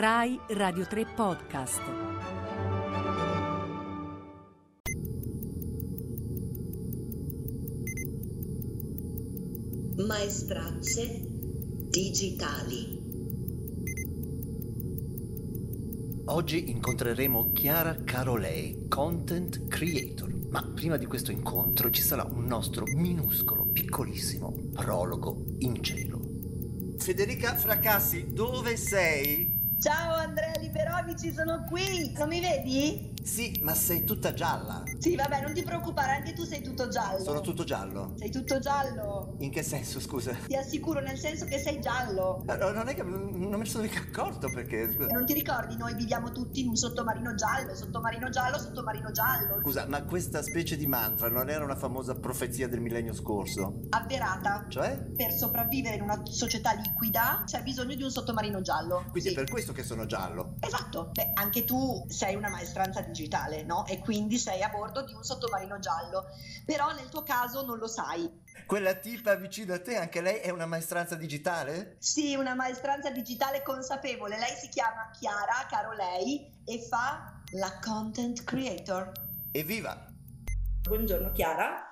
Rai Radio 3 Podcast. Maestranze digitali. Oggi incontreremo Chiara Carolei, content creator. Ma prima di questo incontro ci sarà un nostro minuscolo, piccolissimo prologo in cielo. Federica Fracassi, dove sei? Ciao Andrea Liberovici, sono qui. Non mi vedi? Sì, ma sei tutta gialla. Sì, vabbè, non ti preoccupare, anche tu sei tutto giallo. Sono tutto giallo. Sei tutto giallo. In che senso, scusa? Ti assicuro, nel senso che sei giallo. No, non è che non ne sono mica accorto perché. Scusa. Non ti ricordi? Noi viviamo tutti in un sottomarino giallo, sottomarino giallo, sottomarino giallo. Scusa, ma questa specie di mantra non era una famosa profezia del millennio scorso? Avverata. Cioè? Per sopravvivere in una società liquida c'è bisogno di un sottomarino giallo. Quindi Sì. è per questo che sono giallo. Esatto. Beh, anche tu sei una maestranza digitale, no? E quindi sei a bordo di un sottomarino giallo. Però nel tuo caso non lo sai. Quella tipa vicino a te, anche lei è una maestranza digitale? Sì, una maestranza digitale consapevole. Lei si chiama Chiara, caro lei, e fa la content creator. Evviva! Buongiorno Chiara,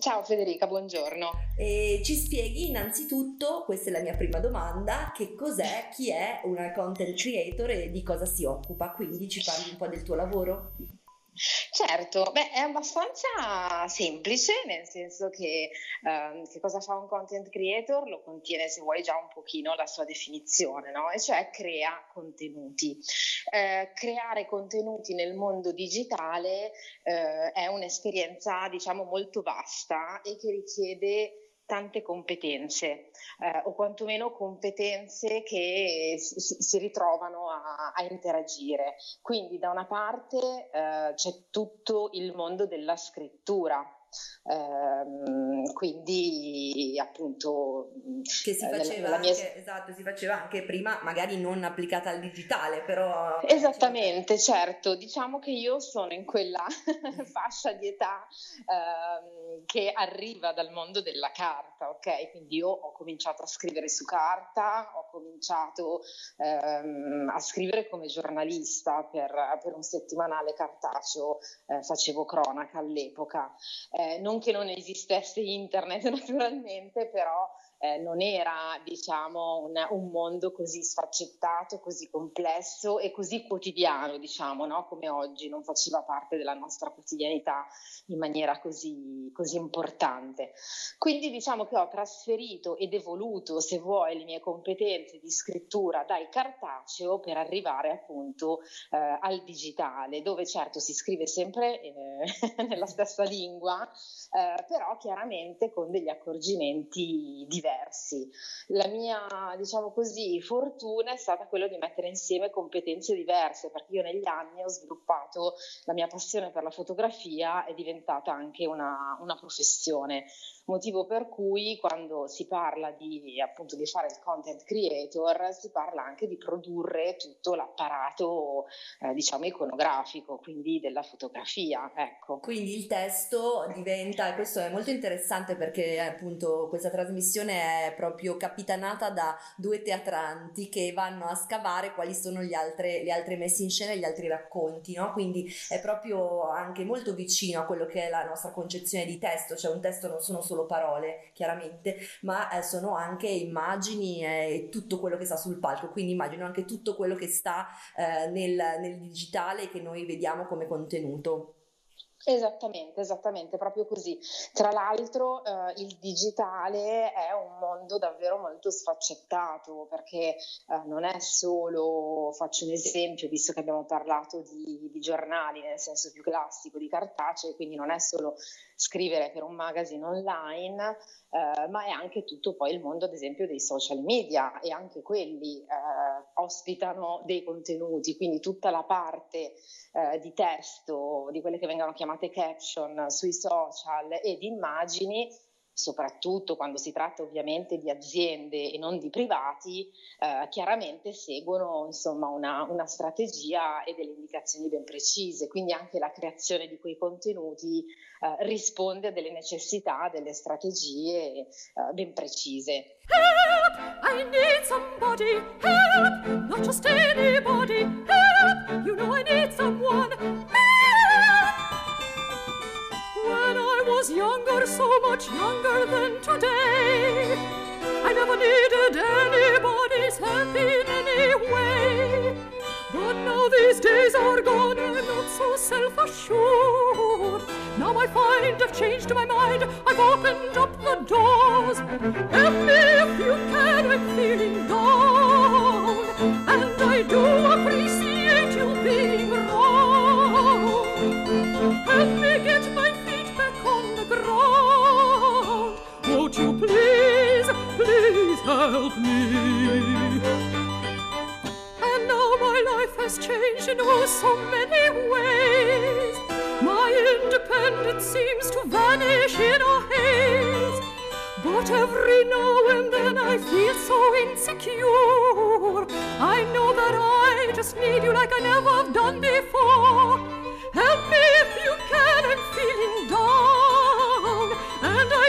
Ciao Federica, buongiorno. e ci spieghi innanzitutto, questa è la mia prima domanda, che cos'è, chi è una content creator e di cosa si occupa, quindi ci parli un po' del tuo lavoro? Certo, beh, è abbastanza semplice, nel senso che ehm, che cosa fa un content creator? Lo contiene, se vuoi, già un pochino la sua definizione, no? E cioè crea contenuti. Eh, creare contenuti nel mondo digitale eh, è un'esperienza, diciamo, molto vasta e che richiede tante competenze, eh, o quantomeno competenze che si, si- ritrovano a, a interagire. Quindi da una parte eh, c'è tutto il mondo della scrittura, ehm, quindi appunto Che si eh, faceva, mia- anche, esatto, si faceva anche prima, magari non applicata al digitale, però... Esattamente, certo. Diciamo che io sono in quella fascia di età ehm, che arriva dal mondo della carta, ok? Quindi io ho cominciato a scrivere su carta, ho cominciato ehm, a scrivere come giornalista per, per un settimanale cartaceo, eh, facevo cronaca all'epoca. Eh, non che non esistesse internet naturalmente, però eh, non era diciamo un, un mondo così sfaccettato, così complesso e così quotidiano, diciamo, no? come oggi, non faceva parte della nostra quotidianità in maniera così, così importante. Quindi diciamo che ho trasferito ed evoluto, se vuoi, le mie competenze di scrittura dal cartaceo per arrivare appunto eh, al digitale, dove certo si scrive sempre eh, nella stessa lingua, eh, però chiaramente con degli accorgimenti diversi. La mia, diciamo così, fortuna è stata quella di mettere insieme competenze diverse, perché io negli anni ho sviluppato la mia passione per la fotografia, è diventata anche una, una professione. Motivo per cui quando si parla di appunto di fare il content creator si parla anche di produrre tutto l'apparato eh, diciamo iconografico, quindi della fotografia, ecco. Quindi il testo diventa, e questo è molto interessante perché appunto questa trasmissione è proprio capitanata da due teatranti che vanno a scavare quali sono gli altre, le altre messe in scena e gli altri racconti, no? Quindi è proprio anche molto vicino a quello che è la nostra concezione di testo, cioè un testo non sono solo parole, chiaramente, ma eh, sono anche immagini e tutto quello che sta sul palco, quindi immagino anche tutto quello che sta eh, nel, nel digitale che noi vediamo come contenuto. Esattamente, esattamente, proprio così. Tra l'altro eh, il digitale è un mondo davvero molto sfaccettato perché eh, non è solo, faccio un esempio, visto che abbiamo parlato di, di giornali nel senso più classico, di cartacei, quindi non è solo scrivere per un magazine online, eh, ma è anche tutto poi il mondo, ad esempio, dei social media e anche quelli eh, ospitano dei contenuti, quindi tutta la parte eh, di testo, di quelle che vengono chiamate caption sui social e di immagini soprattutto quando si tratta ovviamente di aziende e non di privati, eh, chiaramente seguono insomma, una, una, strategia e delle indicazioni ben precise, quindi anche la creazione di quei contenuti eh, risponde a delle necessità, delle strategie eh, ben precise. Help! I need somebody, help! Not just anybody, help! You know I need someone, younger, so much younger than today, I never needed anybody's help in any way. But now these days are gone, I'm not so self-assured. Now I find I've changed my mind, I've opened up the doors. Help me if you can, I'm feeling down,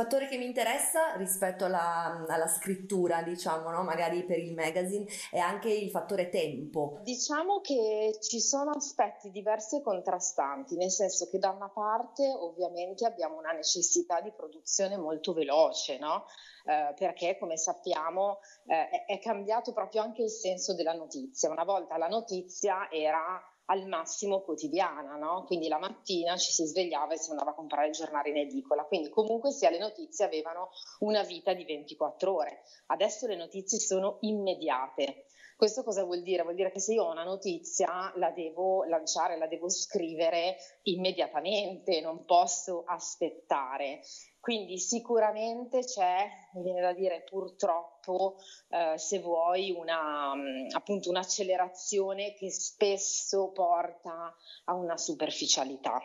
fattore che mi interessa rispetto alla, alla scrittura, diciamo, no? magari per il magazine, è anche il fattore tempo. Diciamo che ci sono aspetti diversi e contrastanti, nel senso che da una parte ovviamente abbiamo una necessità di produzione molto veloce, no? Eh, perché come sappiamo eh, è cambiato proprio anche il senso della notizia. Una volta la notizia era al massimo quotidiana, no? quindi la mattina ci si svegliava e si andava a comprare il giornale in edicola, quindi comunque sia le notizie avevano una vita di 24 ore. Adesso le notizie sono immediate. Questo cosa vuol dire? Vuol dire che se io ho una notizia la devo lanciare, la devo scrivere immediatamente, non posso aspettare. Quindi sicuramente c'è, mi viene da dire purtroppo, eh, se vuoi, una, mm, appunto un'accelerazione che spesso porta a una superficialità.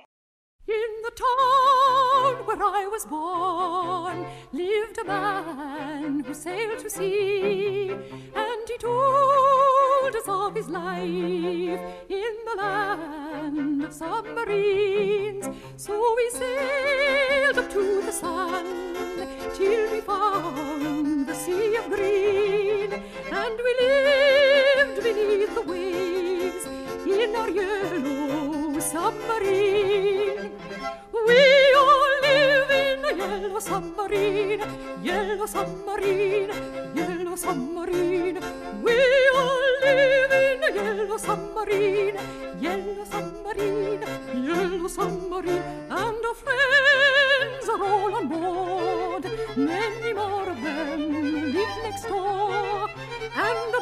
In the town where I was born lived a man who sailed to sea, and he told us of his life in the land of submarines. So we sailed up to the sun till we found the sea of green, and we lived beneath the waves in our yellow submarine. Yellow submarine, yellow submarine, yellow submarine. We all live in a yellow submarine, yellow submarine, yellow submarine. And our friends are all on board, many more of them live next door. And the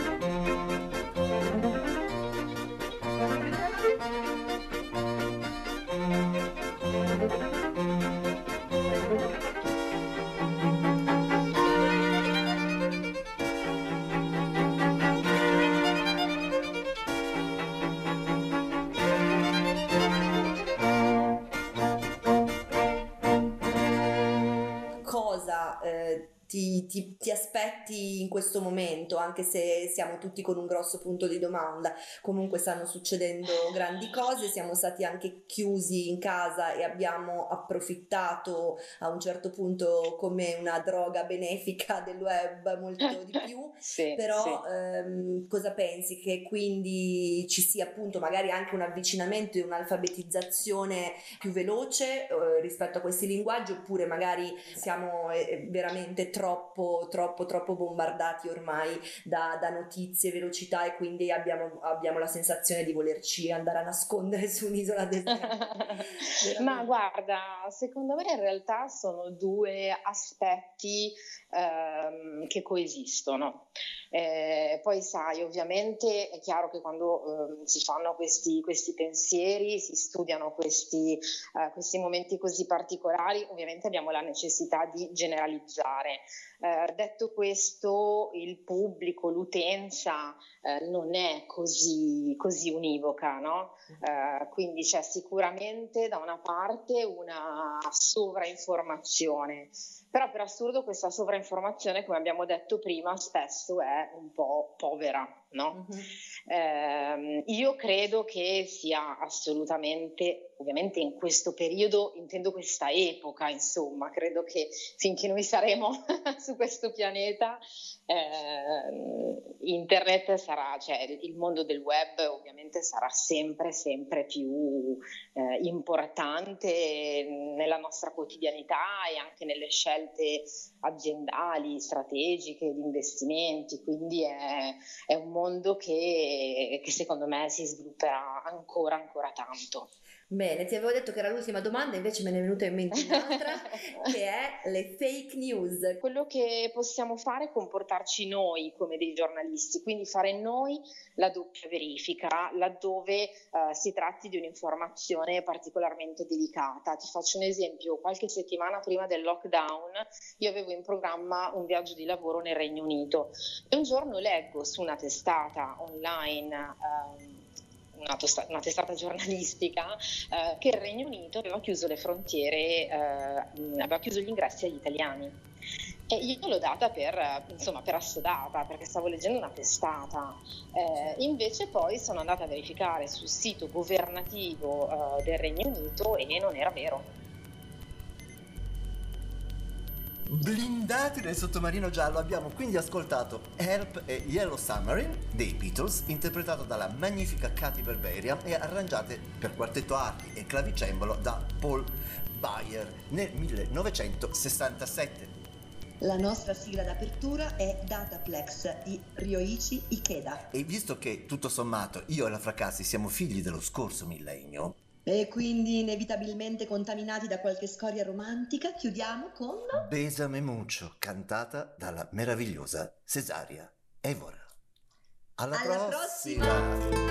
Ti, ti, ti, aspetti in questo momento, anche se siamo tutti con un grosso punto di domanda. Comunque stanno succedendo grandi cose, siamo stati anche chiusi in casa e abbiamo approfittato a un certo punto come una droga benefica del web molto di più. sì, Però sì. ehm, cosa pensi? Che quindi ci sia appunto magari anche un avvicinamento e un'alfabetizzazione più veloce eh, rispetto a questi linguaggi oppure magari siamo eh, veramente troppo, troppo, troppo bombardati ormai da, da notizie, velocità e quindi abbiamo, abbiamo, la sensazione di volerci andare a nascondere su un'isola deserta. Ma guarda, secondo me in realtà sono due aspetti ehm, che coesistono. Eh, poi sai, ovviamente è chiaro che quando eh, si fanno questi, questi, pensieri, si studiano questi, eh, questi momenti così particolari, ovviamente abbiamo la necessità di generalizzare. Eh, detto questo, il pubblico, l'utenza eh, non è così, così univoca, no? Eh, quindi c'è sicuramente da una parte una sovrainformazione, però per assurdo questa sovrainformazione, come abbiamo detto prima, spesso è un po' povera, no? Uh-huh. Eh, io credo che sia assolutamente, ovviamente in questo periodo, intendo questa epoca, insomma, credo che finché noi saremo su questo pianeta, eh, internet sarà, cioè il mondo del web ovviamente sarà sempre, sempre più eh, importante nella nostra quotidianità e anche nelle scelte aziendali, strategiche, di investimenti, quindi è, è un mondo che, che secondo me si svilupperà ancora, ancora tanto. Bene, ti avevo detto che era l'ultima domanda, invece me ne è venuta in mente un'altra, che è le fake news. Quello che possiamo fare è comportarci noi come dei giornalisti, quindi fare noi la doppia verifica laddove uh, si tratti di un'informazione particolarmente delicata. Ti faccio un esempio, qualche settimana prima del lockdown io avevo in programma un viaggio di lavoro nel Regno Unito e un giorno leggo su una testata online um, una, tosta- una, testata giornalistica eh, che il Regno Unito aveva chiuso le frontiere, eh, aveva chiuso gli ingressi agli italiani. E io l'ho data per, insomma, per assodata, perché stavo leggendo una testata. Eh, invece poi sono andata a verificare sul sito governativo eh, del Regno Unito e non era vero. Blindati nel sottomarino giallo abbiamo quindi ascoltato Help e Yellow Submarine dei Beatles, interpretato dalla magnifica Katy Berberian e arrangiate per quartetto archi e clavicembalo da Paul Bayer nel 1967. La nostra sigla d'apertura è Dataplex di Ryoichi Ikeda. E visto che tutto sommato io e la Fracassi siamo figli dello scorso millennio, e quindi inevitabilmente contaminati da qualche storia romantica, chiudiamo con Besame Muccio, cantata dalla meravigliosa Cesaria Evora. Alla, Alla prossima. prossima.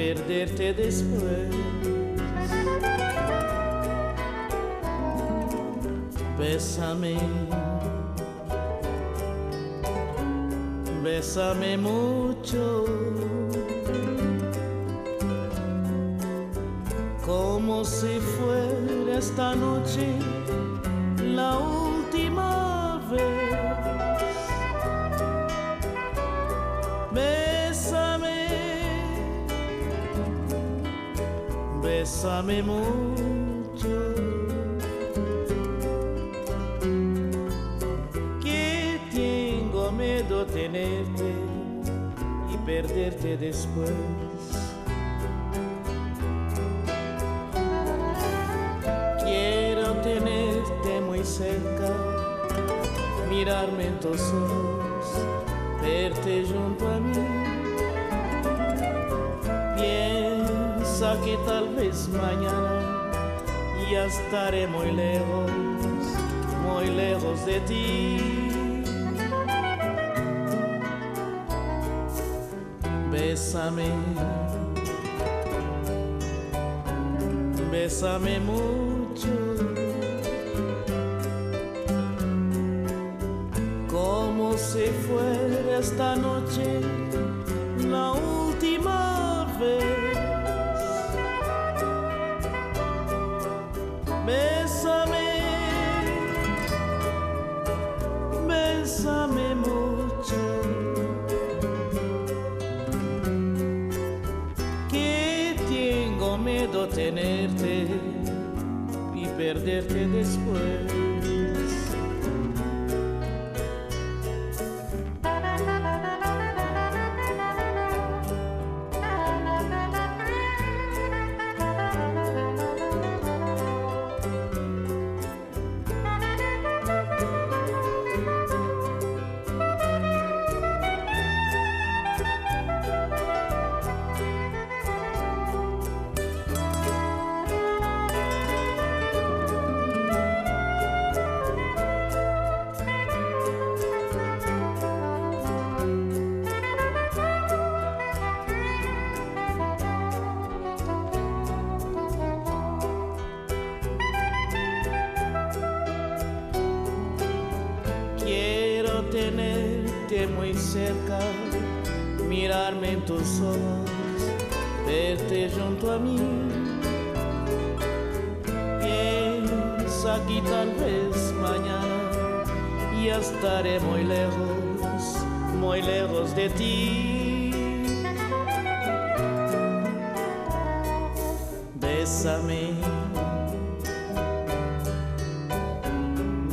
Perderte después. Bésame, bésame mucho, como si fuera esta noche la Bésame mucho. Que tengo miedo tenerte y perderte después. Quiero tenerte muy cerca, mirarme en tus ojos, verte junto a mí. Piensa que tal vez mañana ya estaré muy lejos, muy lejos de ti. Bésame, bésame mucho. Como si fuera esta noche la última vez. Miedo tenerte y perderte después. Verte junto a mí. Piensa que tal vez mañana ya estaré muy lejos, muy lejos de ti. Bésame.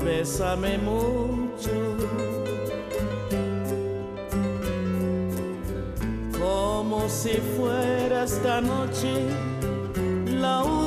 Bésame mucho. Si fuera esta noche la última